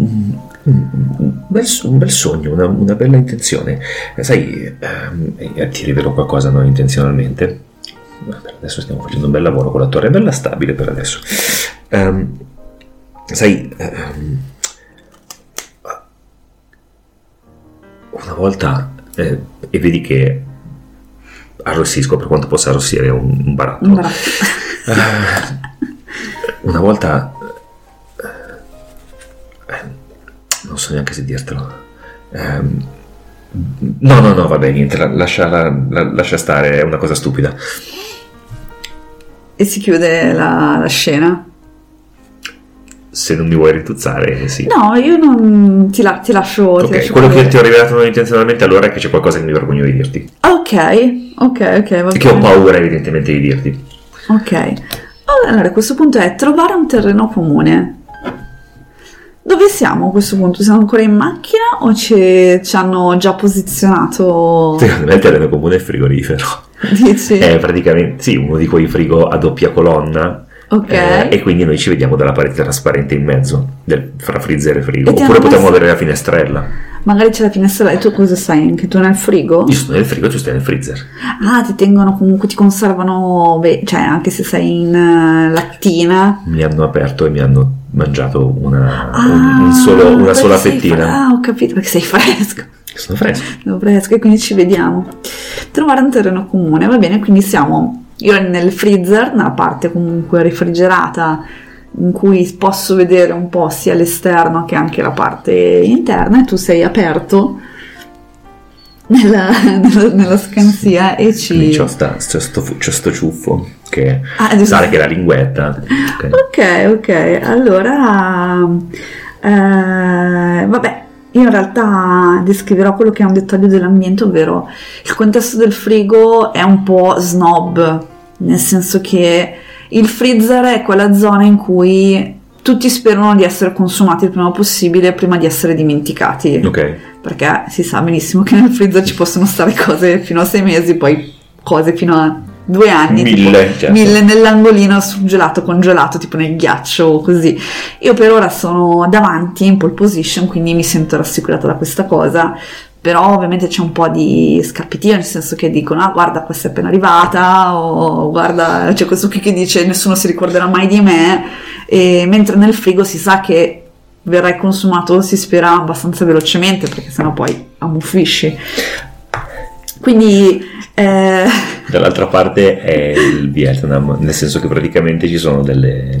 un, un, bel, un bel, sogno, una, una, bella intenzione. Sai, ehm, ti rivelo qualcosa non intenzionalmente. adesso stiamo facendo un bel lavoro con la torre, è bella stabile per adesso. Um, sai, um, una volta, eh, e vedi che arrossisco per quanto possa arrossire un, un baratto. Un baratto. <laughs> Una volta non so neanche se dirtelo. Um, no, no, no, vabbè, niente, lascia, la, lascia, stare, è una cosa stupida. E si chiude la, la scena? Se non mi vuoi rituzzare, sì. No, io non ti, la, ti lascio. Ok, ti lascio quello che ti ho rivelato non intenzionalmente allora è che c'è qualcosa che mi vergogno di dirti. Ok, ok, ok. Va e che ho paura evidentemente di dirti. Ok. Allora, a questo punto è trovare un terreno comune. Dove siamo a questo punto? Siamo ancora in macchina o ci, ci hanno già posizionato? Secondo me il terreno comune è il frigorifero. Dici? È praticamente, sì, uno di quei frigo a doppia colonna. Ok. Eh, e quindi noi ci vediamo dalla parete trasparente in mezzo, del, fra freezer e frigo. E Oppure potremmo avere la finestrella. Magari c'è la finestrella e tu cosa sai? Anche tu nel frigo? Io sto nel frigo, tu stai nel freezer. Ah, ti tengono comunque, ti conservano, beh, cioè anche se sei in uh, lattina. Mi hanno aperto e mi hanno mangiato una, ah, un, un solo, una sola fettina. Fra- ah, ho capito perché sei fresco. Sono fresco. Sono fresco e quindi ci vediamo. Trovare un terreno comune, va bene, quindi siamo io nel freezer, nella parte comunque refrigerata in cui posso vedere un po' sia l'esterno che anche la parte interna e tu sei aperto nella, <laughs> nella, nella scansia e ci... Lì c'ho, sta, c'ho, sto, c'ho sto ciuffo che Ah, sa che la linguetta. Ok. Ok, ok, allora eh, vabbè, io in realtà descriverò quello che è un dettaglio dell'ambiente, ovvero il contesto del frigo è un po' snob, nel senso che il freezer è quella zona in cui tutti sperano di essere consumati il prima possibile prima di essere dimenticati. Ok. Perché si sa benissimo che nel freezer ci possono stare cose fino a sei mesi, poi cose fino a due anni. Mille, tipo, certo. mille nell'angolino surgelato, congelato, tipo nel ghiaccio, così. Io per ora sono davanti in pole position, quindi mi sento rassicurata da questa cosa. Però ovviamente c'è un po' di scappitio, nel senso che dicono, ah guarda questa è appena arrivata, o guarda c'è questo qui che dice nessuno si ricorderà mai di me, e mentre nel frigo si sa che verrai consumato, si spera abbastanza velocemente, perché sennò poi ammuffisci. Quindi... eh, Dall'altra parte è il Vietnam, nel senso che praticamente ci sono delle,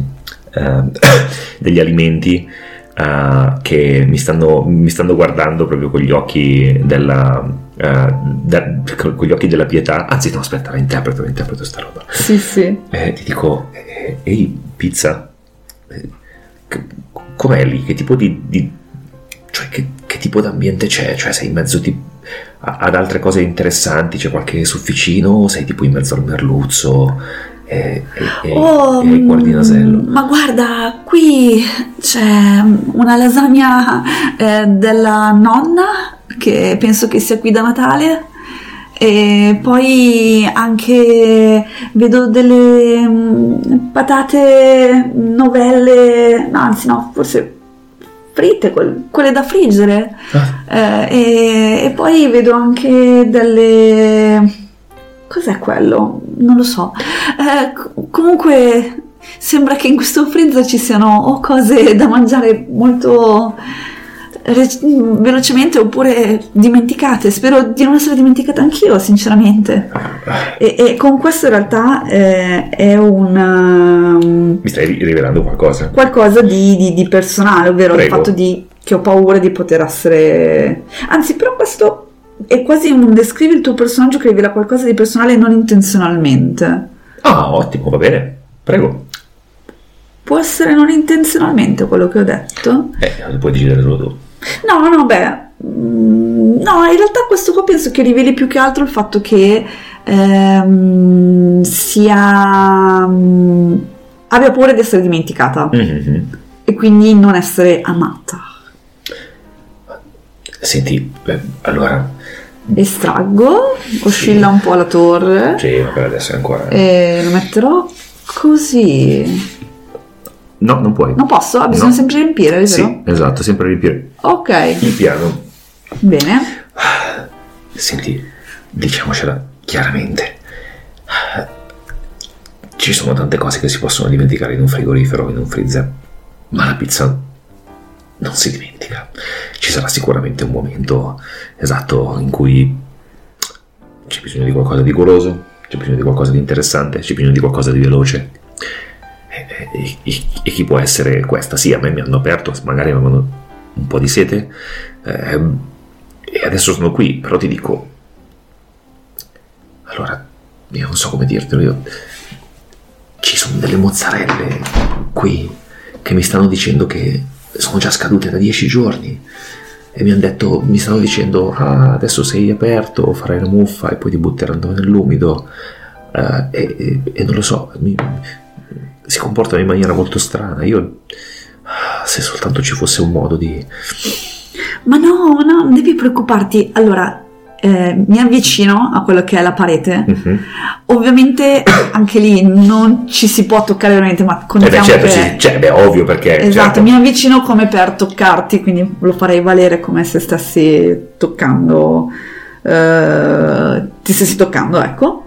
eh, <coughs> degli alimenti eh, che mi stanno, mi stanno guardando proprio con gli occhi della, eh, da- con gli occhi della pietà. Anzi, no, aspetta, la interpreto, la interpreto sta roba. sì, sì. Eh, ti dico, eh, ehi, pizza, com'è lì? Che tipo di... di- cioè, che, che tipo d'ambiente c'è? Cioè, sei in mezzo ti- a- ad altre cose interessanti? C'è qualche sofficino? O sei tipo in mezzo al merluzzo? E, e, Oh, e guardi il nasello? mm, Ma guarda, qui c'è una lasagna eh, della nonna che penso che sia qui da Natale. E poi anche vedo delle mm, patate novelle, no, anzi no, forse fritte, quel- quelle da friggere. Ah, Eh, e, e poi vedo anche delle... Cos'è quello? Non lo so. Eh, co- comunque sembra che in questo freezer ci siano o cose da mangiare molto re- velocemente oppure dimenticate. Spero di non essere dimenticata anch'io, sinceramente. E, e con questo in realtà eh, è un... um, mi stai ri- rivelando qualcosa? qualcosa di, di- di personale, ovvero il Prego. fatto di che ho paura di poter essere. Anzi, però questo è quasi un descrivi il tuo personaggio che rivela qualcosa di personale non intenzionalmente. Ah, ottimo, va bene. Prego. Può essere non intenzionalmente quello che ho detto? Eh, puoi decidere solo tu. No, no, beh. mm, No, in realtà questo qua penso che riveli più che altro il fatto che ehm, sia. mm, abbia paura di essere dimenticata Mhm. e quindi non essere amata. Senti, beh, allora... Estraggo, oscilla un po' la torre Sì, ma per adesso è ancora... e lo metterò così. No, non puoi. Non posso? Ah, bisogna No. sempre riempire, vero? Sì, esatto, sempre riempire Ok, il piano. bene. Senti, diciamocela chiaramente. Ci sono tante cose che si possono dimenticare in un frigorifero, in un freezer, ma la pizza non si dimentica. Ci sarà sicuramente un momento esatto in cui c'è bisogno di qualcosa di goloso, c'è bisogno di qualcosa di interessante, c'è bisogno di qualcosa di veloce. E, e- e- e chi può essere questa? Sì, a me mi hanno aperto, magari avevano un po' di sete. ehm, e adesso sono qui, però ti dico. Allora, io non so come dirtelo. Io... Ci sono delle mozzarelle qui che mi stanno dicendo che sono già scadute da dieci giorni. E mi hanno detto, mi stanno dicendo, ah, adesso sei aperto, farai la muffa e poi ti butteranno nell'umido. Eh, e- e non lo so, mi- si comportano in maniera molto strana. Io, se soltanto ci fosse un modo di... Ma no, no, non devi preoccuparti. Allora, eh, mi avvicino a quello che è la parete. Mhm. Ovviamente <coughs> anche lì non ci si può toccare veramente, ma Eh beh, contiamo certo, che... cioè, beh, ovvio perché... Esatto, certo. mi avvicino come per toccarti, quindi lo farei valere come se stessi toccando, eh, ti stessi toccando, ecco.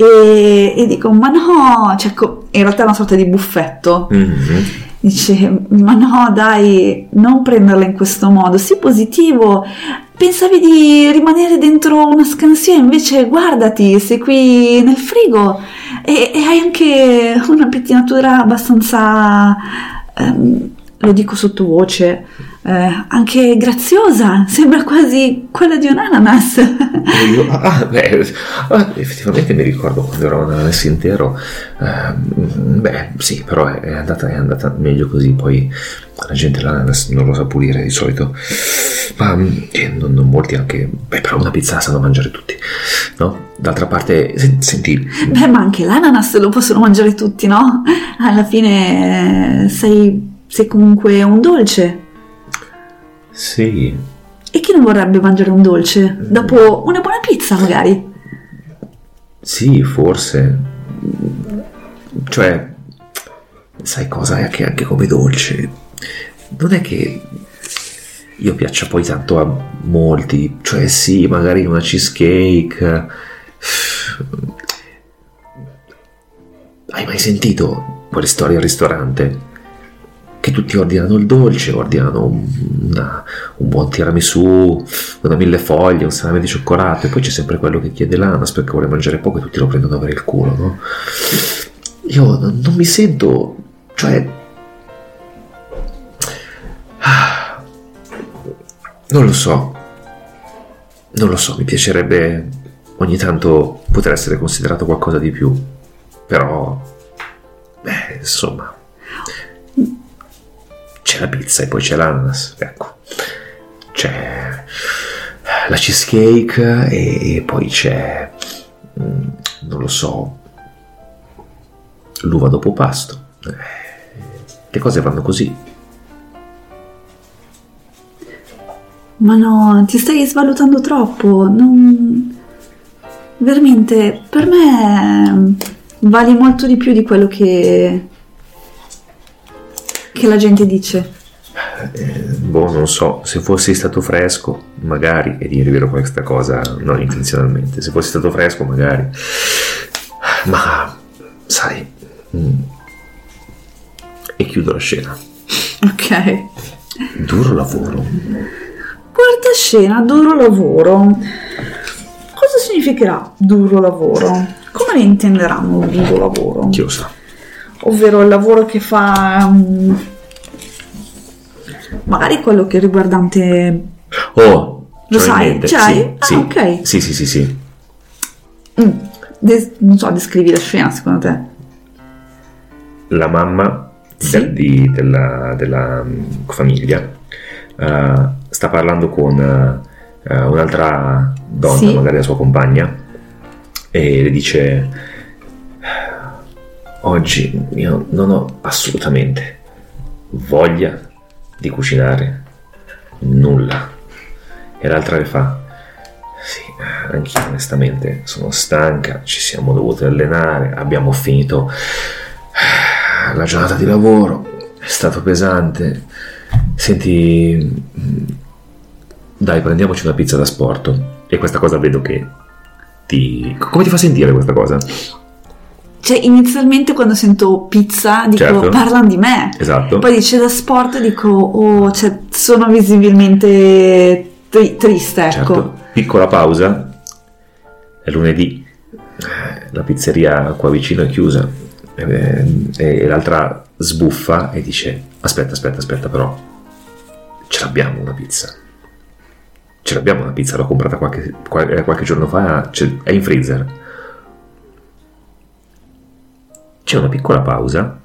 E, e dico, ma no, cioè, in realtà è una sorta di buffetto. Mhm. dice ma no dai non prenderla in questo modo sii positivo pensavi di rimanere dentro una scansione invece guardati sei qui nel frigo e, e hai anche una pettinatura abbastanza ehm, lo dico sottovoce eh, anche graziosa, sembra quasi quella di un ananas. Io, <laughs> ah, beh, ah, effettivamente mi ricordo quando ero un ananas intero. Eh, beh, sì, però è, andata, è, andata, meglio così. Poi la gente l'ananas non lo sa pulire di solito. Ma eh, non, non, molti anche. Beh, però una pizza la sanno mangiare tutti, no? D'altra parte, se, senti. Beh, ma anche l'ananas lo possono mangiare tutti, no? Alla fine eh, sei, sei comunque un dolce. Sì. E chi non vorrebbe mangiare un dolce? Dopo una buona pizza, magari? Sì, forse. Cioè, sai cosa? È che anche come dolce. Non è che io piaccia poi tanto a molti. Cioè, sì, magari una cheesecake. Hai mai sentito quelle storie al ristorante? Che tutti ordinano il dolce, ordinano una, un buon tiramisù, una mille foglie, un salame di cioccolato e poi c'è sempre quello che chiede l'ananas perché vuole mangiare poco e tutti lo prendono avere il culo, no? Io non, non mi sento, cioè... Non lo so, non lo so, mi piacerebbe ogni tanto poter essere considerato qualcosa di più, però, beh, insomma, c'è la pizza e poi c'è l'ananas, ecco. C'è la cheesecake e poi c'è, mm, non lo so, l'uva dopo pasto. Le cose vanno così. Ma no, ti stai svalutando troppo. Non... Veramente, per me vali molto di più di quello che che la gente dice? Eh, boh, non so, se fossi stato fresco, magari, e dire vero questa cosa non intenzionalmente, se fossi stato fresco, magari, ma sai, mm. e chiudo la scena. Ok. Duro lavoro. Quarta scena, duro lavoro. Cosa significherà duro lavoro? Come ne intenderanno duro lavoro? Chi lo sa ovvero il lavoro che fa um, magari quello che è riguardante oh lo sai? c'hai? Sì, ah, ok. Sì sì sì sì. Mm. De- non so descrivi la scena secondo te. La mamma sì. del, di, della, della um, famiglia uh, sta parlando con uh, un'altra donna magari la sua compagna e le dice Oggi io non ho assolutamente voglia di cucinare nulla. E l'altra le fa, sì, anch'io onestamente sono stanca, ci siamo dovuti allenare, abbiamo finito la giornata di lavoro, è stato pesante. Senti, dai, prendiamoci una pizza da sport. E questa cosa vedo che ti... Come ti fa sentire questa cosa? Cioè, inizialmente quando sento pizza dico certo. parlano di me. Esatto. Poi dice da sport dico oh, cioè, sono visibilmente tri- triste, ecco. Certo. Piccola pausa. È lunedì. La pizzeria qua vicino è chiusa. E, e l'altra sbuffa e dice aspetta, aspetta, aspetta però. Ce l'abbiamo una pizza. Ce l'abbiamo una pizza, l'ho comprata qualche, qualche giorno fa, è in freezer c'è una piccola pausa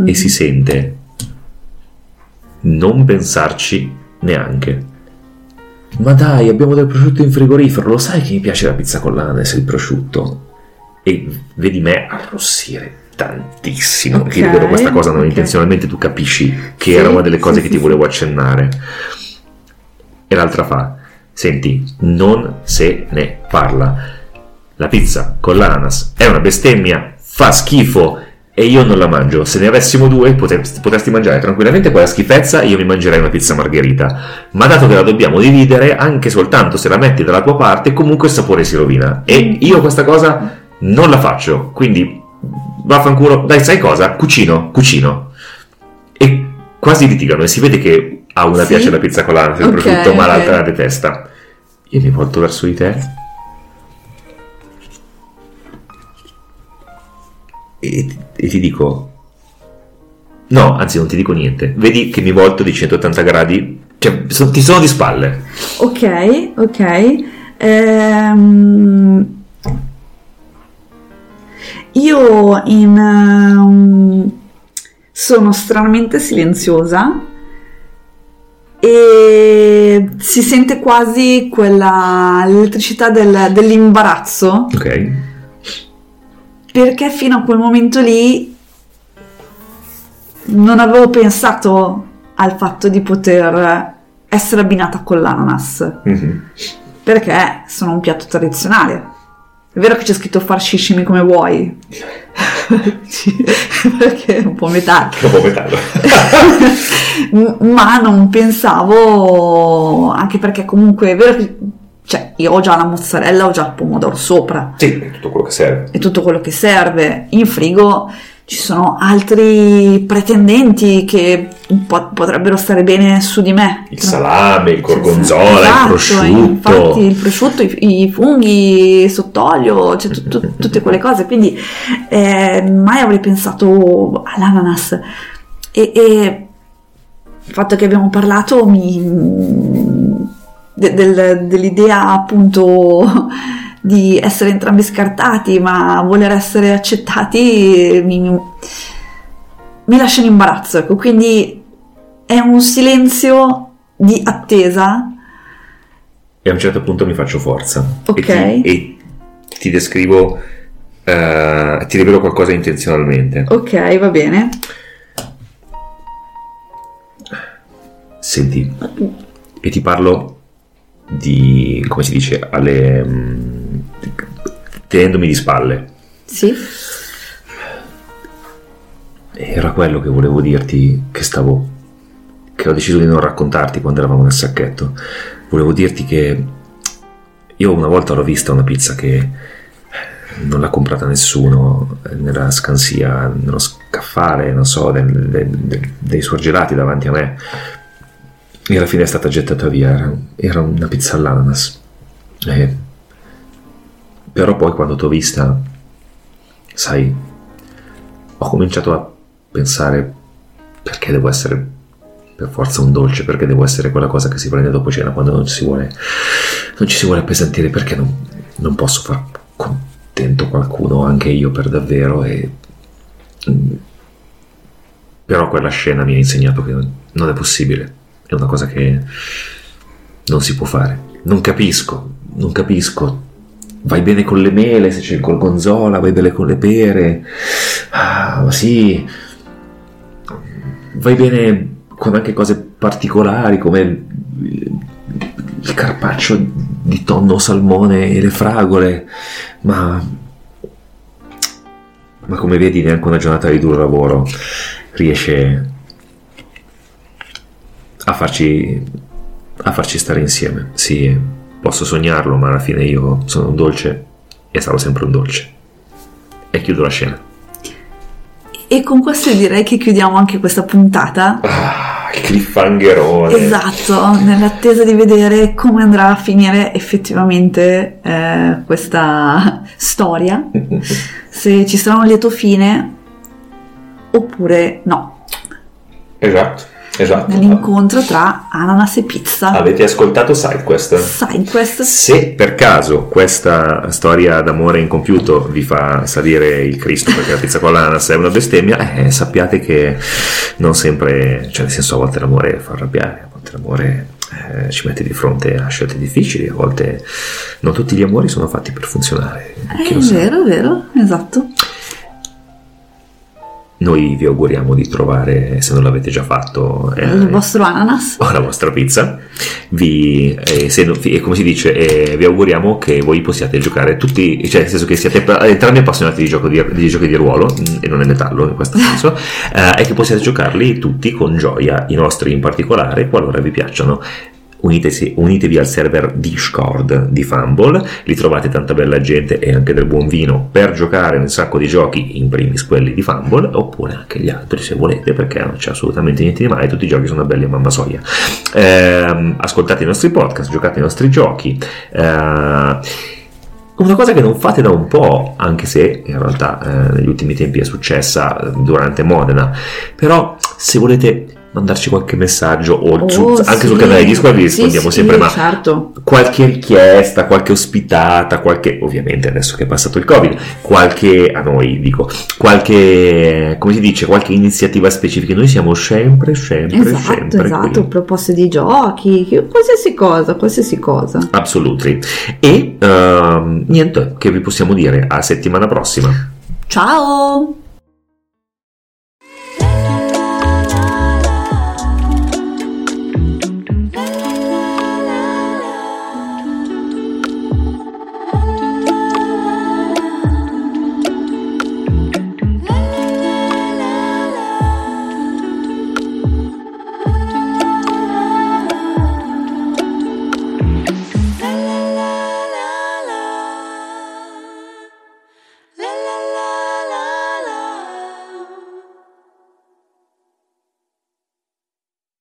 mm-hmm. e si sente non pensarci neanche. Ma dai, abbiamo del prosciutto in frigorifero, lo sai che mi piace la pizza con l'ananas e il prosciutto? E vedi me arrossire tantissimo, okay, perché vedo questa cosa non okay. intenzionalmente, tu capisci che sì, era una delle cose sì, che sì, ti volevo accennare. E l'altra fa, senti, non se ne parla. La pizza con l'ananas è una bestemmia, fa schifo e io non la mangio. Se ne avessimo due, potresti, mangiare tranquillamente quella schifezza e io mi mangerei una pizza margherita. Ma dato che la dobbiamo dividere, anche soltanto se la metti dalla tua parte, comunque il sapore si rovina. E io questa cosa non la faccio. Quindi, vaffanculo, dai, sai cosa? Cucino, cucino. e quasi litigano e si vede che a una Sì? piace la pizza con l'ananas e il Ok, prosciutto, ma ok. l'altra la detesta. Io mi volto verso di te e, e ti dico... No, anzi non ti dico niente. Vedi che mi volto di 180 gradi, cioè so- ti sono di spalle. Ok, ok. Ehm, io in, ehm, sono stranamente silenziosa e si sente quasi quella l'elettricità del- dell'imbarazzo Ok. Perché fino a quel momento lì non avevo pensato al fatto di poter essere abbinata con l'ananas Mhm. perché sono un piatto tradizionale. È vero che c'è scritto far shishimi come vuoi, <laughs> perché è un po' metà, Un po' metallo. M- <laughs> ma non pensavo, anche perché comunque è vero che cioè, io ho già la mozzarella, ho già il pomodoro sopra sì, è tutto quello che serve. e tutto quello che serve. In frigo ci sono altri pretendenti che po- potrebbero stare bene su di me. Il salame, il gorgonzola, Esatto, il prosciutto. Infatti il prosciutto, i, i funghi sott'olio, cioè tu- tu- tutte quelle cose. Quindi eh, mai avrei pensato all'ananas. E, e il fatto che abbiamo parlato mi, de- del- dell'idea appunto <laughs> di essere entrambi scartati, ma voler essere accettati mi, mi lascia in imbarazzo. Ecco, quindi è un silenzio di attesa. E a un certo punto mi faccio forza. Ok. E ti, e ti descrivo, eh, ti rivelo qualcosa intenzionalmente. Ok, va bene. Senti, e ti parlo di, come si dice, alle... mm, tenendomi di spalle. Sì. Era quello che volevo dirti, che stavo... che ho deciso di non raccontarti quando eravamo nel sacchetto. Volevo dirti che io una volta l'ho vista una pizza che non l'ha comprata nessuno eh, nella scansia, nello scaffale, non so, del- del- del- dei surgelati davanti a me. E alla fine è stata gettata via, era, era una pizza all'ananas. E- Però poi quando t'ho vista, sai, ho cominciato a pensare perché devo essere per forza un dolce, perché devo essere quella cosa che si prende dopo cena quando non ci si vuole, non ci si vuole appesantire, perché non, non posso far contento qualcuno, anche io per davvero. E, mm, però quella scena mi ha insegnato che non è possibile, è una cosa che non si può fare. Non capisco, non capisco. Vai bene con le mele se c'è il gorgonzola, vai bene con le pere. Ah, ma sì. Vai bene con anche cose particolari come il, carpaccio di tonno salmone e le fragole, ma ma come vedi neanche una giornata di duro lavoro riesce a farci a farci stare insieme. Sì, posso sognarlo, ma alla fine io sono un dolce e sarò sempre un dolce. E chiudo la scena. E con questo direi che chiudiamo anche questa puntata. Ah, cliffhangerone. Esatto, nell'attesa di vedere come andrà a finire effettivamente eh, questa storia, <laughs> se ci sarà un lieto fine oppure no, Esatto, esatto. nell'incontro tra ananas e pizza. Avete ascoltato SideQuest? SideQuest, Se per caso questa storia d'amore incompiuto vi fa salire il Cristo perché la pizza con l'ananas è una bestemmia, eh, sappiate che non sempre, cioè nel senso a volte l'amore fa arrabbiare, a volte l'amore eh, ci mette di fronte a scelte difficili, a volte non tutti gli amori sono fatti per funzionare. Chi è sa. vero, è vero, esatto. Noi vi auguriamo di trovare, se non l'avete già fatto, eh, Il vostro ananas. o <laughs> la vostra pizza. Vi, eh, se non- e come si dice, eh, vi auguriamo che voi possiate giocare tutti, cioè nel senso che siate pa- entrambi appassionati di, gioco di, di giochi di ruolo, mm, e non è metallo in questo senso, eh, e che possiate giocarli tutti con gioia, i nostri in particolare, qualora vi piacciono. Unitesi, unitevi al server Discord di Fumble, lì trovate tanta bella gente e anche del buon vino per giocare un sacco di giochi, in primis quelli di Fumble, oppure anche gli altri se volete, perché non c'è assolutamente niente di male, tutti i giochi sono belli a mamma soia. Eh, ascoltate i nostri podcast, giocate i nostri giochi. Eh, una cosa che non fate da un po', anche se in realtà eh, negli ultimi tempi è successa eh, durante Modena, però se volete mandarci qualche messaggio o Oh, anche sì. sul canale Discord vi Sì, rispondiamo sì, sempre, ma certo. qualche richiesta, qualche ospitata, qualche, ovviamente adesso che è passato il Covid, qualche, a noi dico, qualche, come si dice, qualche iniziativa specifica, noi siamo sempre, sempre, Esatto, sempre esatto, qui. proposte di giochi, qualsiasi cosa, qualsiasi cosa. Absolutely. E ehm, niente, che vi possiamo dire? A settimana prossima. Ciao!